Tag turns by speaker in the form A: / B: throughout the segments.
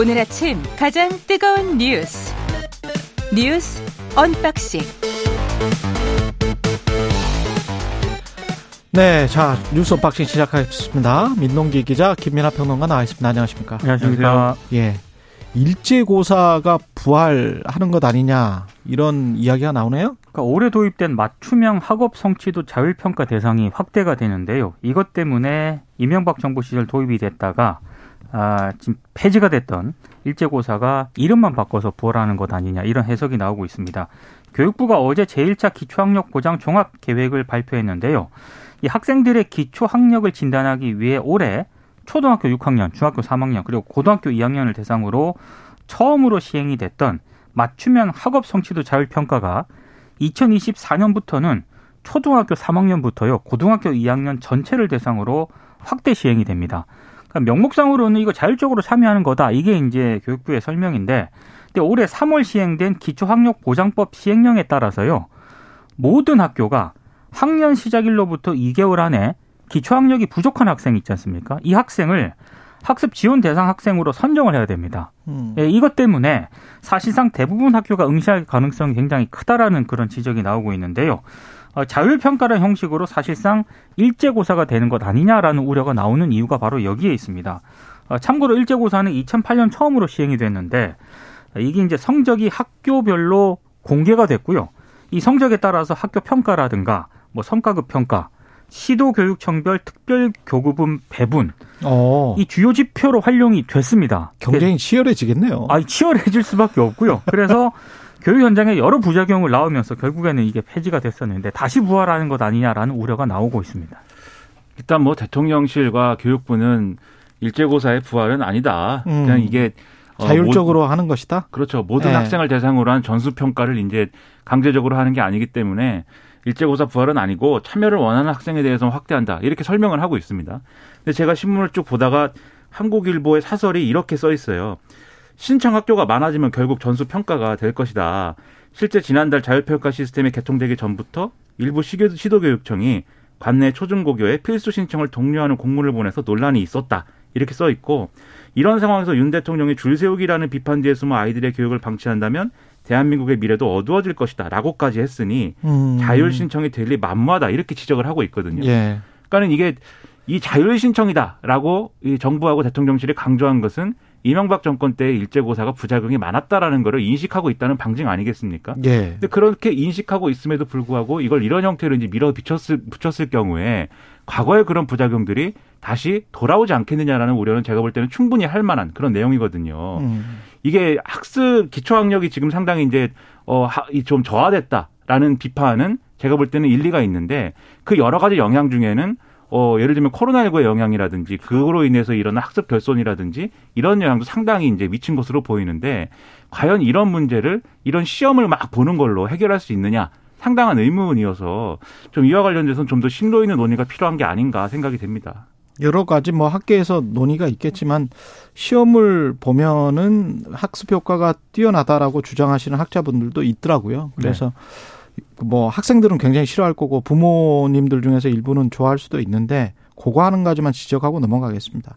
A: 오늘 아침 가장 뜨거운 뉴스 뉴스 언박싱
B: 네, 자 뉴스 언박싱 시작하겠습니다. 민동기 기자 김민하 평론가 나와 있습니다. 안녕하십니까?
C: 안녕하십니까?
B: 예, 일제고사가 부활하는 것 아니냐 이런 이야기가 나오네요.
C: 그러니까 올해 도입된 맞춤형 학업 성취도 자율평가 대상이 확대가 되는데요. 이것 때문에 이명박 정부 시절 도입이 됐다가 아, 지금 폐지가 됐던 일제고사가 이름만 바꿔서 부활하는 것 아니냐 이런 해석이 나오고 있습니다. 교육부가 어제 제1차 기초학력 보장 종합 계획을 발표했는데요. 이 학생들의 기초학력을 진단하기 위해 올해 초등학교 6학년, 중학교 3학년, 그리고 고등학교 2학년을 대상으로 처음으로 시행이 됐던 맞춤형 학업 성취도 자율 평가가 2024년부터는 초등학교 3학년부터요, 고등학교 2학년 전체를 대상으로 확대 시행이 됩니다. 그러니까 명목상으로는 이거 자율적으로 참여하는 거다. 이게 이제 교육부의 설명인데, 근데 올해 3월 시행된 기초학력 보장법 시행령에 따라서요, 모든 학교가 학년 시작일로부터 2개월 안에 기초학력이 부족한 학생 있지 않습니까? 이 학생을 학습 지원 대상 학생으로 선정을 해야 됩니다. 음. 예, 이것 때문에 사실상 대부분 학교가 응시할 가능성이 굉장히 크다라는 그런 지적이 나오고 있는데요. 어, 자율평가라는 형식으로 사실상 일제고사가 되는 것 아니냐라는 우려가 나오는 이유가 바로 여기에 있습니다. 어, 참고로 일제고사는 2008년 처음으로 시행이 됐는데 이게 이제 성적이 학교별로 공개가 됐고요. 이 성적에 따라서 학교 평가라든가 뭐 성과급 평가, 시도 교육 청별 특별 교급은 배분 어. 이 주요 지표로 활용이 됐습니다.
B: 경쟁이 치열해지겠네요.
C: 아, 치열해질 수밖에 없고요. 그래서 교육 현장에 여러 부작용을 나오면서 결국에는 이게 폐지가 됐었는데 다시 부활하는 것 아니냐라는 우려가 나오고 있습니다.
D: 일단 뭐 대통령실과 교육부는 일제고사의 부활은 아니다. 음. 그냥 이게
B: 어, 자율적으로 모, 하는 것이다.
D: 그렇죠. 모든 네. 학생을 대상으로 한 전수 평가를 이제 강제적으로 하는 게 아니기 때문에 일제고사 부활은 아니고 참여를 원하는 학생에 대해서는 확대한다. 이렇게 설명을 하고 있습니다. 근데 제가 신문을 쭉 보다가 한국일보의 사설이 이렇게 써 있어요. 신청 학교가 많아지면 결국 전수 평가가 될 것이다. 실제 지난달 자율평가 시스템이 개통되기 전부터 일부 시도교육청이 관내 초중고교에 필수 신청을 독려하는 공문을 보내서 논란이 있었다. 이렇게 써 있고 이런 상황에서 윤 대통령이 줄 세우기라는 비판 뒤에 숨어 아이들의 교육을 방치한다면 대한민국의 미래도 어두워질 것이다라고까지 했으니 음. 자율 신청이 될리 만무하다 이렇게 지적을 하고 있거든요. 예. 그러니까는 이게 이 자율 신청이다라고 이 정부하고 대통령실이 강조한 것은 이명박 정권 때의 일제고사가 부작용이 많았다라는 것을 인식하고 있다는 방증 아니겠습니까? 예. 근데 그렇게 인식하고 있음에도 불구하고 이걸 이런 형태로 이제 밀어 붙였을, 붙였을 경우에 과거의 그런 부작용들이 다시 돌아오지 않겠느냐라는 우려는 제가 볼 때는 충분히 할 만한 그런 내용이거든요. 음. 이게 학습 기초 학력이 지금 상당히 이제 어좀 저하됐다라는 비판은 제가 볼 때는 일리가 있는데 그 여러 가지 영향 중에는 어, 예를 들면 코로나19의 영향이라든지 그거로 인해서 일어난 학습 결손이라든지 이런 영향도 상당히 이제 미친 것으로 보이는데 과연 이런 문제를 이런 시험을 막 보는 걸로 해결할 수 있느냐 상당한 의문이어서 좀 이와 관련돼서는 좀 더 심도 있는 논의가 필요한 게 아닌가 생각이 됩니다.
B: 여러 가지 뭐 학계에서 논의가 있겠지만 시험을 보면은 학습 효과가 뛰어나다라고 주장하시는 학자분들도 있더라고요. 그래서 네. 뭐 학생들은 굉장히 싫어할 거고 부모님들 중에서 일부는 좋아할 수도 있는데 그거 하는 가지만 지적하고 넘어가겠습니다.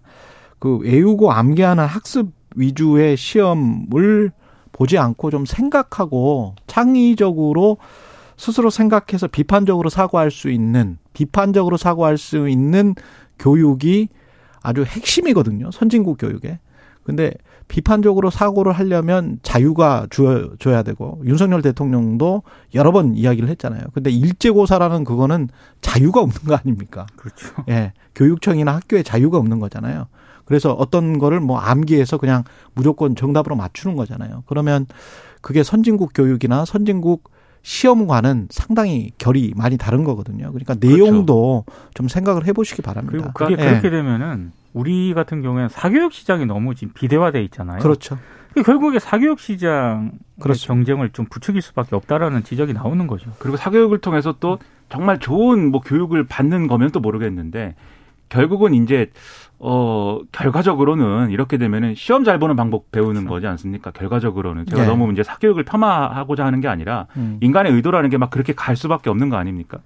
B: 그 외우고 암기하는 학습 위주의 시험을 보지 않고 좀 생각하고 창의적으로 스스로 생각해서 비판적으로 사고할 수 있는 비판적으로 사고할 수 있는 교육이 아주 핵심이거든요. 선진국 교육에. 근데 비판적으로 사고를 하려면 자유가 주어져야 되고 윤석열 대통령도 여러 번 이야기를 했잖아요. 근데 일제고사라는 그거는 자유가 없는 거 아닙니까?
C: 그렇죠.
B: 예. 교육청이나 학교에 자유가 없는 거잖아요. 그래서 어떤 거를 뭐 암기해서 그냥 무조건 정답으로 맞추는 거잖아요. 그러면 그게 선진국 교육이나 선진국 시험과는 상당히 결이 많이 다른 거거든요. 그러니까 내용도 그렇죠. 좀 생각을 해보시기 바랍니다.
C: 그리고 그게 네. 그렇게 되면은 우리 같은 경우에는 사교육 시장이 너무 지금 비대화돼 있잖아요.
B: 그렇죠.
C: 결국에 사교육 시장 그렇죠. 경쟁을 좀 부추길 수밖에 없다라는 지적이 나오는 거죠.
D: 그리고 사교육을 통해서 또 정말 좋은 뭐 교육을 받는 거면 또 모르겠는데 결국은 이제 어, 결과적으로는 이렇게 되면은 시험 잘 보는 방법 배우는 그렇죠. 거지 않습니까? 결과적으로는 제가 네. 너무 이제 사교육을 폄하하고자 하는 게 아니라 음. 인간의 의도라는 게 막 그렇게 갈 수밖에 없는 거 아닙니까?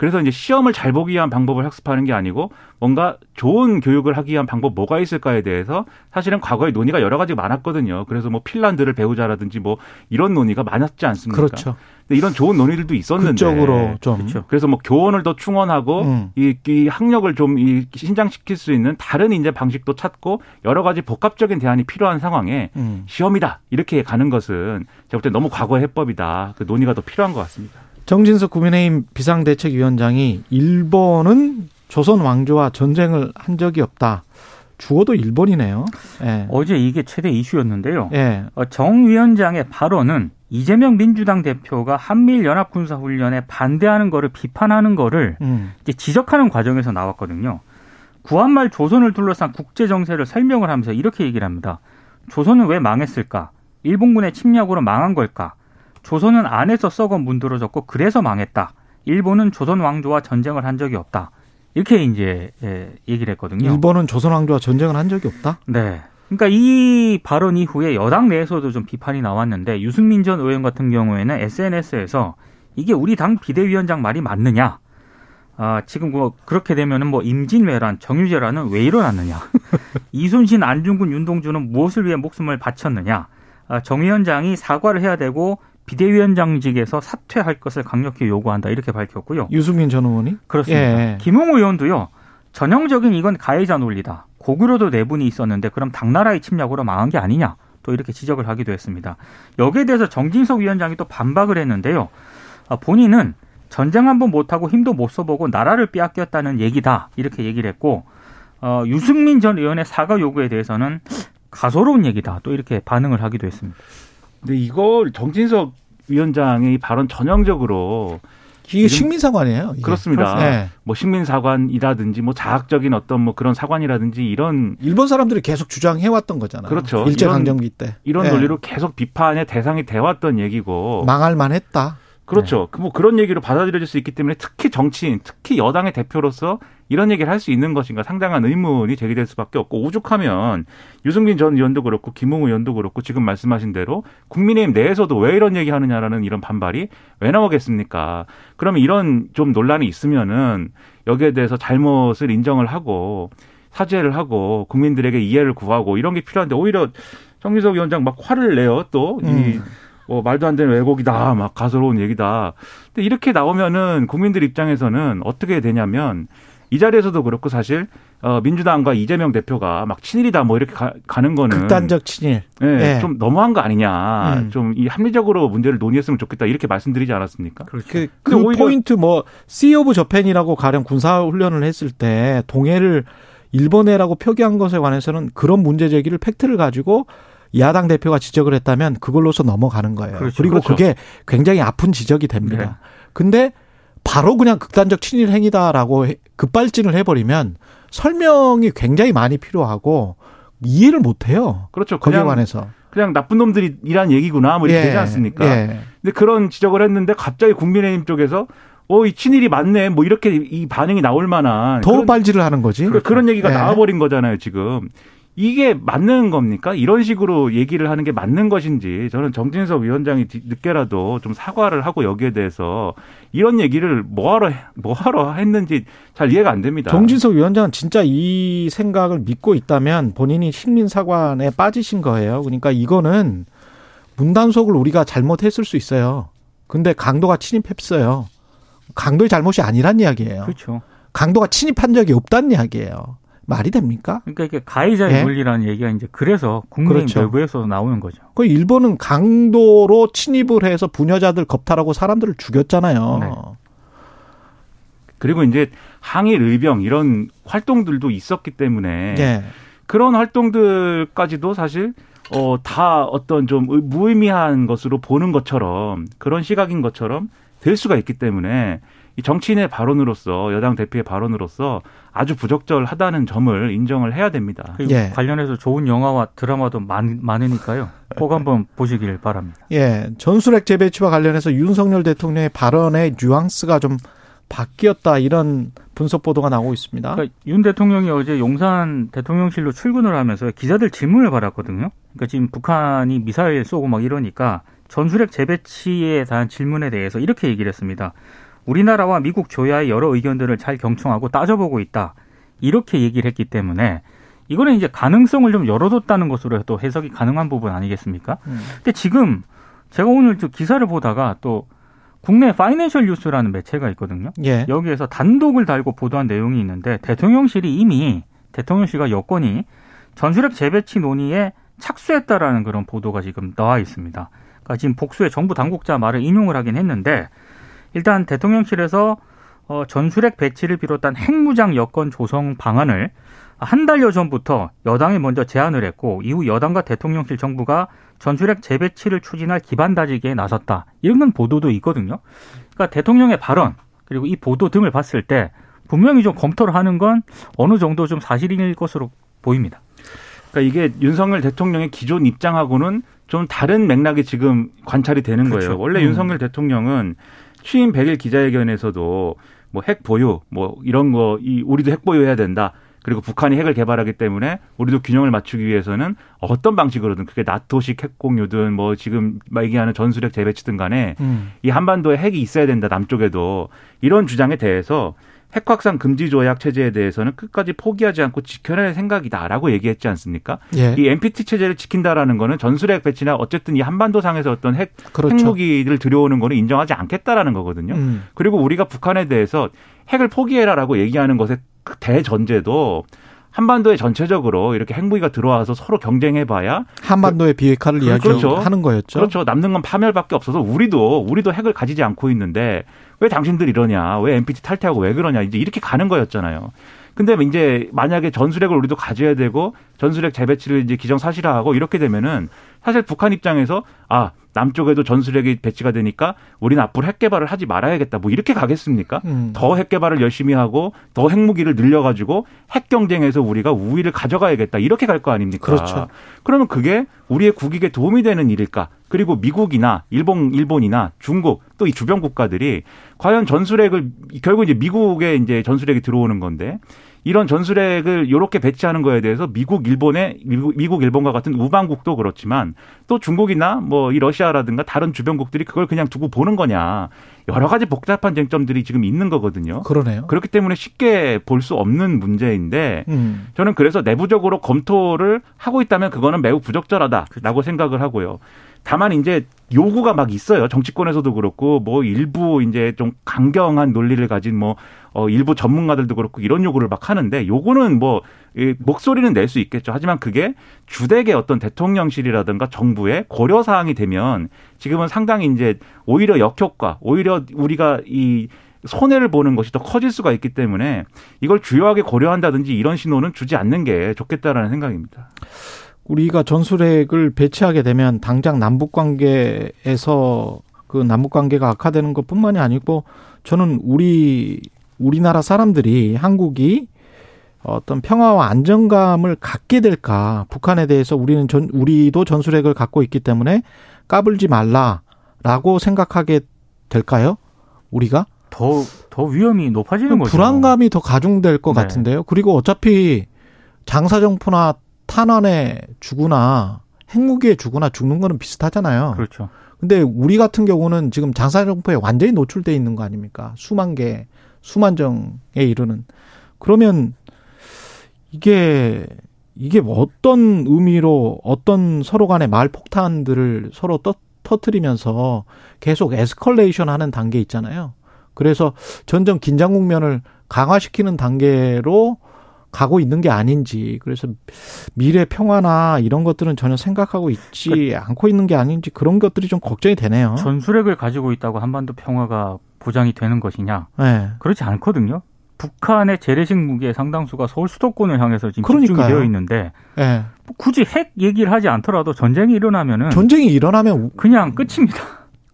D: 그래서 이제 시험을 잘 보기 위한 방법을 학습하는 게 아니고 뭔가 좋은 교육을 하기 위한 방법 뭐가 있을까에 대해서 사실은 과거에 논의가 여러 가지 많았거든요. 그래서 뭐 핀란드를 배우자라든지 뭐 이런 논의가 많았지 않습니까?
B: 그렇죠.
D: 근데 이런 좋은 논의들도 있었는데
B: 그쪽으로 좀
C: 그렇죠.
D: 그래서 뭐 교원을 더 충원하고
B: 음.
D: 이, 이 학력을 좀 이 신장시킬 수 있는 다른 이제 방식도 찾고 여러 가지 복합적인 대안이 필요한 상황에
B: 음.
D: 시험이다 이렇게 가는 것은 제가 볼 때 너무 과거의 해법이다. 그 논의가 더 필요한 것 같습니다.
B: 정진석 국민의힘 비상대책위원장이 일본은 조선 왕조와 전쟁을 한 적이 없다. 죽어도 일본이네요. 예.
C: 어제 이게 최대 이슈였는데요.
B: 예.
C: 어, 정 위원장의 발언은 이재명 민주당 대표가 한미일 연합 군사 훈련에 반대하는 거를 비판하는 거를
B: 음.
C: 이제 지적하는 과정에서 나왔거든요. 구한말 조선을 둘러싼 국제 정세를 설명을 하면서 이렇게 얘기를 합니다. 조선은 왜 망했을까? 일본군의 침략으로 망한 걸까? 조선은 안에서 썩어 문드러졌고 그래서 망했다. 일본은 조선 왕조와 전쟁을 한 적이 없다. 이렇게 이제 예, 얘기를 했거든요.
B: 일본은 조선 왕조와 전쟁을 한 적이 없다.
C: 네. 그러니까 이 발언 이후에 여당 내에서도 좀 비판이 나왔는데 유승민 전 의원 같은 경우에는 SNS에서 이게 우리 당 비대위원장 말이 맞느냐? 아, 지금 뭐 그렇게 되면은 뭐 임진왜란, 정유재란은 왜 일어났느냐? 이순신, 안중근, 윤동주는 무엇을 위해 목숨을 바쳤느냐? 아, 정 위원장이 사과를 해야 되고 비대위원장직에서 사퇴할 것을 강력히 요구한다 이렇게 밝혔고요.
B: 유승민 전 의원이
C: 그렇습니다.
B: 예.
C: 김웅 의원도요. 전형적인 이건 가해자 논리다. 고구려도 내분이 있었는데 그럼 당나라의 침략으로 망한 게 아니냐. 또 이렇게 지적을 하기도 했습니다. 여기에 대해서 정진석 위원장이 또 반박을 했는데요. 아, 본인은 전쟁 한번 못하고 힘도 못 써보고 나라를 빼앗겼다는 얘기다. 이렇게 얘기를 했고 어, 유승민 전 의원의 사과 요구에 대해서는 가소로운 얘기다. 또 이렇게 반응을 하기도 했습니다.
D: 근데 이걸 정진석 위원장의 발언 전형적으로
B: 이게 식민사관이에요. 이게.
D: 그렇습니다.
B: 네.
D: 뭐 식민사관이라든지 뭐 자학적인 어떤 뭐 그런 사관이라든지 이런
B: 일본 사람들이 계속 주장해왔던 거잖아요.
D: 그렇죠.
B: 일제 강점기 때
D: 이런
B: 예.
D: 논리로 계속 비판의 대상이 돼왔던 얘기고
B: 망할 만했다.
D: 그렇죠. 그뭐 그런 얘기로 받아들여질 수 있기 때문에 특히 정치인, 특히 여당의 대표로서 이런 얘기를 할 수 있는 것인가 상당한 의문이 제기될 수밖에 없고 오죽하면 유승민 전 의원도 그렇고 김웅 의원도 그렇고 지금 말씀하신 대로 국민의힘 내에서도 왜 이런 얘기 하느냐라는 이런 반발이 왜 나오겠습니까? 그러면 이런 좀 논란이 있으면은 여기에 대해서 잘못을 인정을 하고 사죄를 하고 국민들에게 이해를 구하고 이런 게 필요한데 오히려 정미석 위원장 막 화를 내요 또이
B: 음.
D: 뭐 말도 안 되는 왜곡이다, 막 가소로운 얘기다. 근데 이렇게 나오면은 국민들 입장에서는 어떻게 되냐면 이 자리에서도 그렇고 사실 어 민주당과 이재명 대표가 막 친일이다 뭐 이렇게 가, 는 거는
B: 극단적 친일.
D: 예,
B: 예.
D: 좀 너무한 거 아니냐.
B: 음.
D: 좀이 합리적으로 문제를 논의했으면 좋겠다 이렇게 말씀드리지 않았습니까?
B: 그,
D: 근데
B: 그
D: 오히려-
B: 포인트 뭐 Sea of Japan이라고 가령 군사 훈련을 했을 때 동해를 일본해라고 표기한 것에 관해서는 그런 문제 제기를 fact를 가지고 야당 대표가 지적을 했다면 그걸로서 넘어가는 거예요.
C: 그렇죠.
B: 그리고
D: 그렇죠.
B: 그게 굉장히 아픈 지적이 됩니다.
C: 네.
B: 근데 바로 그냥 극단적 친일 행위다라고 해- 급발진을 해버리면 설명이 굉장히 많이 필요하고 이해를 못 해요.
D: 그렇죠.
B: 거기에 관해서.
D: 그냥 나쁜 놈들이 일한 얘기구나 뭐 이렇게 되지 않습니까?
B: 예.
D: 근데 그런 지적을 했는데 갑자기 국민의힘 쪽에서 어, 이 친일이 맞네. 뭐 이렇게 이 반응이 나올 만한
B: 더
D: 그런-
B: 발질을 하는 거지.
D: 그러니까 그런 얘기가
B: 예.
D: 나와버린 거잖아요, 지금. 이게 맞는 겁니까? 이런 식으로 얘기를 하는 게 맞는 것인지 저는 정진석 위원장이 뒤- 늦게라도 좀 사과를 하고 여기에 대해서 이런 얘기를 뭐하러 해- 뭐하러 했는지 잘 이해가 안 됩니다.
B: 정진석 위원장은 진짜 이 생각을 믿고 있다면 본인이 식민 사관에 빠지신 거예요. 그러니까 이거는 문단속을 우리가 잘못했을 수 있어요. 근데 강도가 침입했어요. 강도의 잘못이 아니란 이야기예요.
C: 그렇죠.
B: 강도가 침입한 적이 없다는 이야기예요. 말이 됩니까?
C: 그러니까 이게 가해자의
B: 예?
C: 논리라는 얘기가 이제 그래서 국민의힘
B: 그렇죠.
C: 내부에서 나오는 거죠.
B: 그 일본은 강도로 침입을 해서 부녀자들 겁탈하고 사람들을 죽였잖아요.
C: 네.
D: 그리고 이제 항일 의병 이런 활동들도 있었기 때문에
B: 예.
D: 그런 활동들까지도 사실 어, 다 어떤 좀 의- 무의미한 것으로 보는 것처럼 그런 시각인 것처럼 될 수가 있기 때문에 이 정치인의 발언으로서 여당 대표의 발언으로서 아주 부적절하다는 점을 인정을 해야 됩니다.
B: 예.
C: 관련해서 좋은 영화와 드라마도 많, 많으니까요. 꼭 한번 보시길 바랍니다.
B: 예. 전술핵 재배치와 관련해서 윤석열 대통령의 발언의 뉘앙스가 좀 바뀌었다 이런 분석 보도가 나오고 있습니다.
C: 그러니까 윤 대통령이 어제 용산 대통령실로 출근을 하면서 기자들 질문을 받았거든요. 그러니까 지금 북한이 미사일 쏘고 막 이러니까 전술핵 재배치에 대한 질문에 대해서 이렇게 얘기를 했습니다. 우리나라와 미국 조야의 여러 의견들을 잘 경청하고 따져보고 있다. 이렇게 얘기를 했기 때문에 이거는 이제 가능성을 좀 열어뒀다는 것으로 또 해석이 가능한 부분 아니겠습니까? 음. 근데 지금 제가 오늘 저 기사를 보다가 또 국내 파이낸셜 뉴스라는 매체가 있거든요. 예. 여기에서 단독을 달고 보도한 내용이 있는데 대통령실이 이미 대통령실과 여권이 전술핵 재배치 논의에 착수했다라는 그런 보도가 지금 나와 있습니다. 그러니까 지금 복수의 정부 당국자 말을 인용을 하긴 했는데 일단 대통령실에서 어, 전술핵 배치를 비롯한 핵무장 여건 조성 방안을 한 달여 전부터 여당이 먼저 제안을 했고 이후 여당과 대통령실 정부가 전술핵 재배치를 추진할 기반 다지기에 나섰다. 이런 보도도 있거든요. 그러니까 대통령의 발언 그리고 이 보도 등을 봤을 때 분명히 좀 검토를 하는 건 어느 정도 좀 사실일 것으로 보입니다.
D: 그러니까 이게 윤석열 대통령의 기존 입장하고는 좀 다른 맥락이 지금 관찰이 되는 그렇죠. 거예요. 원래 음. 윤석열 대통령은 취임 100일 기자회견에서도 뭐 핵 보유 뭐 이런 거 이 우리도 핵 보유해야 된다. 그리고 북한이 핵을 개발하기 때문에 우리도 균형을 맞추기 위해서는 어떤 방식으로든 그게 나토식 핵 공유든 뭐 지금 얘기하는 전술핵 재배치든 간에 음. 이 한반도에 핵이 있어야 된다 남쪽에도 이런 주장에 대해서 핵 확산 금지 조약 체제에 대해서는 끝까지 포기하지 않고 지켜낼 생각이다라고 얘기했지 않습니까? 예. 이 NPT 체제를 지킨다라는 거는 전술핵 배치나 어쨌든 이 한반도 상에서 어떤 핵 그렇죠. 핵무기를 들여오는 거는 인정하지 않겠다라는 거거든요. 음. 그리고 우리가 북한에 대해서 핵을 포기해라라고 얘기하는 것의 그 대전제도 한반도에 전체적으로 이렇게 핵무기가 들어와서 서로 경쟁해봐야
B: 한반도의 비핵화를 그, 이야기하는 그렇죠. 거였죠.
D: 그렇죠. 남는 건 파멸밖에 없어서 우리도 우리도 핵을 가지지 않고 있는데 왜 당신들 이러냐, 왜 NPT 탈퇴하고 왜 그러냐 이제 이렇게 가는 거였잖아요. 근데 이제 만약에 전술핵을 우리도 가져야 되고 전술핵 재배치를 이제 기정사실화하고 이렇게 되면은 사실 북한 입장에서 아 남쪽에도 전술핵이 배치가 되니까 우리는 앞으로 핵 개발을 하지 말아야겠다. 뭐 이렇게 가겠습니까? 음. 더핵 개발을 열심히 하고 더 핵무기를 늘려가지고 핵 경쟁에서 우리가 우위를 가져가야겠다. 이렇게 갈 거 아닙니까?
B: 그렇죠.
D: 그러면 그게 우리의 국익에 도움이 되는 일일까? 그리고 미국이나 일본, 일본이나 중국 또 이 주변 국가들이 과연 전술핵을 결국 이제 미국에 이제 전술핵이 들어오는 건데 이런 전술핵을 이렇게 배치하는 거에 대해서 미국, 일본의 미국, 미국, 일본과 같은 우방국도 그렇지만 또 중국이나 뭐 이 러시아라든가 다른 주변국들이 그걸 그냥 두고 보는 거냐 여러 가지 복잡한 쟁점들이 지금 있는 거거든요.
B: 그러네요.
D: 그렇기 때문에 쉽게 볼 수 없는 문제인데 음. 저는 그래서 내부적으로 검토를 하고 있다면 그거는 매우 부적절하다라고 그렇죠. 생각을 하고요. 다만 이제 요구가 막 있어요. 정치권에서도 그렇고 뭐 일부 이제 좀 강경한 논리를 가진 뭐 어, 일부 전문가들도 그렇고 이런 요구를 막 하는데 요거는 뭐 이, 목소리는 낼 수 있겠죠. 하지만 그게 주택의 어떤 대통령실이라든가 정부의 고려 사항이 되면 지금은 상당히 이제 오히려 역효과, 오히려 우리가 이 손해를 보는 것이 더 커질 수가 있기 때문에 이걸 주요하게 고려한다든지 이런 신호는 주지 않는 게 좋겠다라는 생각입니다.
B: 우리가 전술핵을 배치하게 되면 당장 남북 관계에서 그 남북 관계가 악화되는 것뿐만이 아니고 저는 우리 우리나라 사람들이 한국이 어떤 평화와 안정감을 갖게 될까? 북한에 대해서 우리는 전 우리도 전술핵을 갖고 있기 때문에 까불지 말라라고 생각하게 될까요? 우리가
C: 더 더 위험이 높아지는 거죠.
B: 불안감이 더 가중될 것 네. 같은데요. 그리고 어차피 장사정포나 탄환에 죽으나 핵무기에 죽으나 죽는 거는 비슷하잖아요.
C: 그렇죠.
B: 근데 우리 같은 경우는 지금 장사 정포에 완전히 노출돼 있는 거 아닙니까? 수만 개 수만 정에 이르는 그러면 이게 이게 어떤 의미로 어떤 서로 간의 말 폭탄들을 서로 떠, 터트리면서 계속 에스컬레이션 하는 단계 있잖아요. 그래서 전전 긴장 국면을 강화시키는 단계로 가고 있는 게 아닌지 그래서 미래 평화나 이런 것들은 전혀 생각하고 있지 그러니까 않고 있는 게 아닌지 그런 것들이 좀 걱정이 되네요.
C: 전술핵을 가지고 있다고 한반도 평화가 보장이 되는 것이냐? 네. 그렇지 않거든요. 북한의 재래식 무기의 상당수가 서울 수도권을 향해서 지금 그러니까요. 집중이 되어 있는데 네. 굳이 핵 얘기를 하지 않더라도 전쟁이 일어나면은
B: 전쟁이 일어나면
C: 그냥 끝입니다.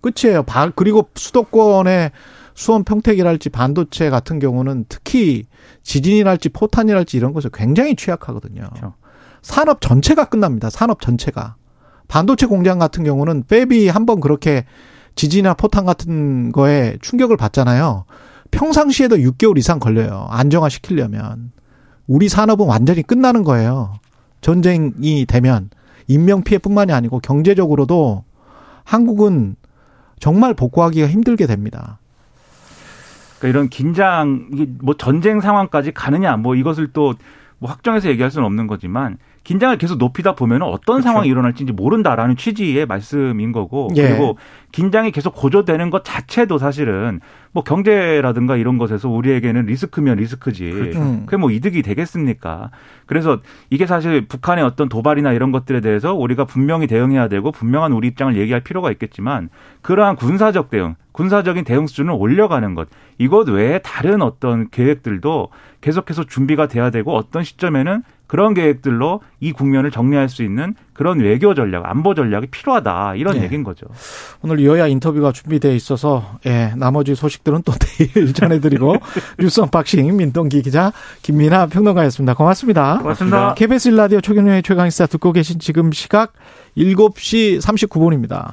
B: 끝이에요. 그리고 수도권의 수원 평택이랄지 반도체 같은 경우는 특히 지진이랄지 포탄이랄지 이런 것에 굉장히 취약하거든요. 그렇죠. 산업 전체가 끝납니다. 산업 전체가. 반도체 공장 같은 경우는 팹이 한 번 그렇게 지진이나 포탄 같은 거에 충격을 받잖아요. 평상시에도 6개월 이상 걸려요. 안정화 시키려면. 우리 산업은 완전히 끝나는 거예요. 전쟁이 되면 인명 피해뿐만이 아니고 경제적으로도 한국은 정말 복구하기가 힘들게 됩니다.
D: 그러니까 이런 긴장, 이게 뭐 전쟁 상황까지 가느냐, 뭐 이것을 또 뭐 확정해서 얘기할 수는 없는 거지만 긴장을 계속 높이다 보면 어떤
B: 그렇죠.
D: 상황이 일어날지 모른다라는 취지의 말씀인 거고
B: 예.
D: 그리고 긴장이 계속 고조되는 것 자체도 사실은 뭐 경제라든가 이런 것에서 우리에게는 리스크면 리스크지
B: 그렇죠. 음.
D: 그게 뭐 이득이 되겠습니까? 그래서 이게 사실 북한의 어떤 도발이나 이런 것들에 대해서 우리가 분명히 대응해야 되고 분명한 우리 입장을 얘기할 필요가 있겠지만 그러한 군사적 대응, 군사적인 대응 수준을 올려가는 것 이것 외에 다른 어떤 계획들도 계속해서 준비가 돼야 되고 어떤 시점에는 그런 계획들로 이 국면을 정리할 수 있는 그런 외교 전략, 안보 전략이 필요하다 이런
B: 네.
D: 얘기인 거죠.
B: 오늘 여야 인터뷰가 준비되어 있어서 예, 나머지 소식들은 또 내일 전해드리고 뉴스 언박싱 민동기 기자 김민아 평론가였습니다. 고맙습니다.
C: 고맙습니다.
B: KBS 일라디오 최경영의 최강시사 듣고 계신 지금 시각 7시 39분입니다.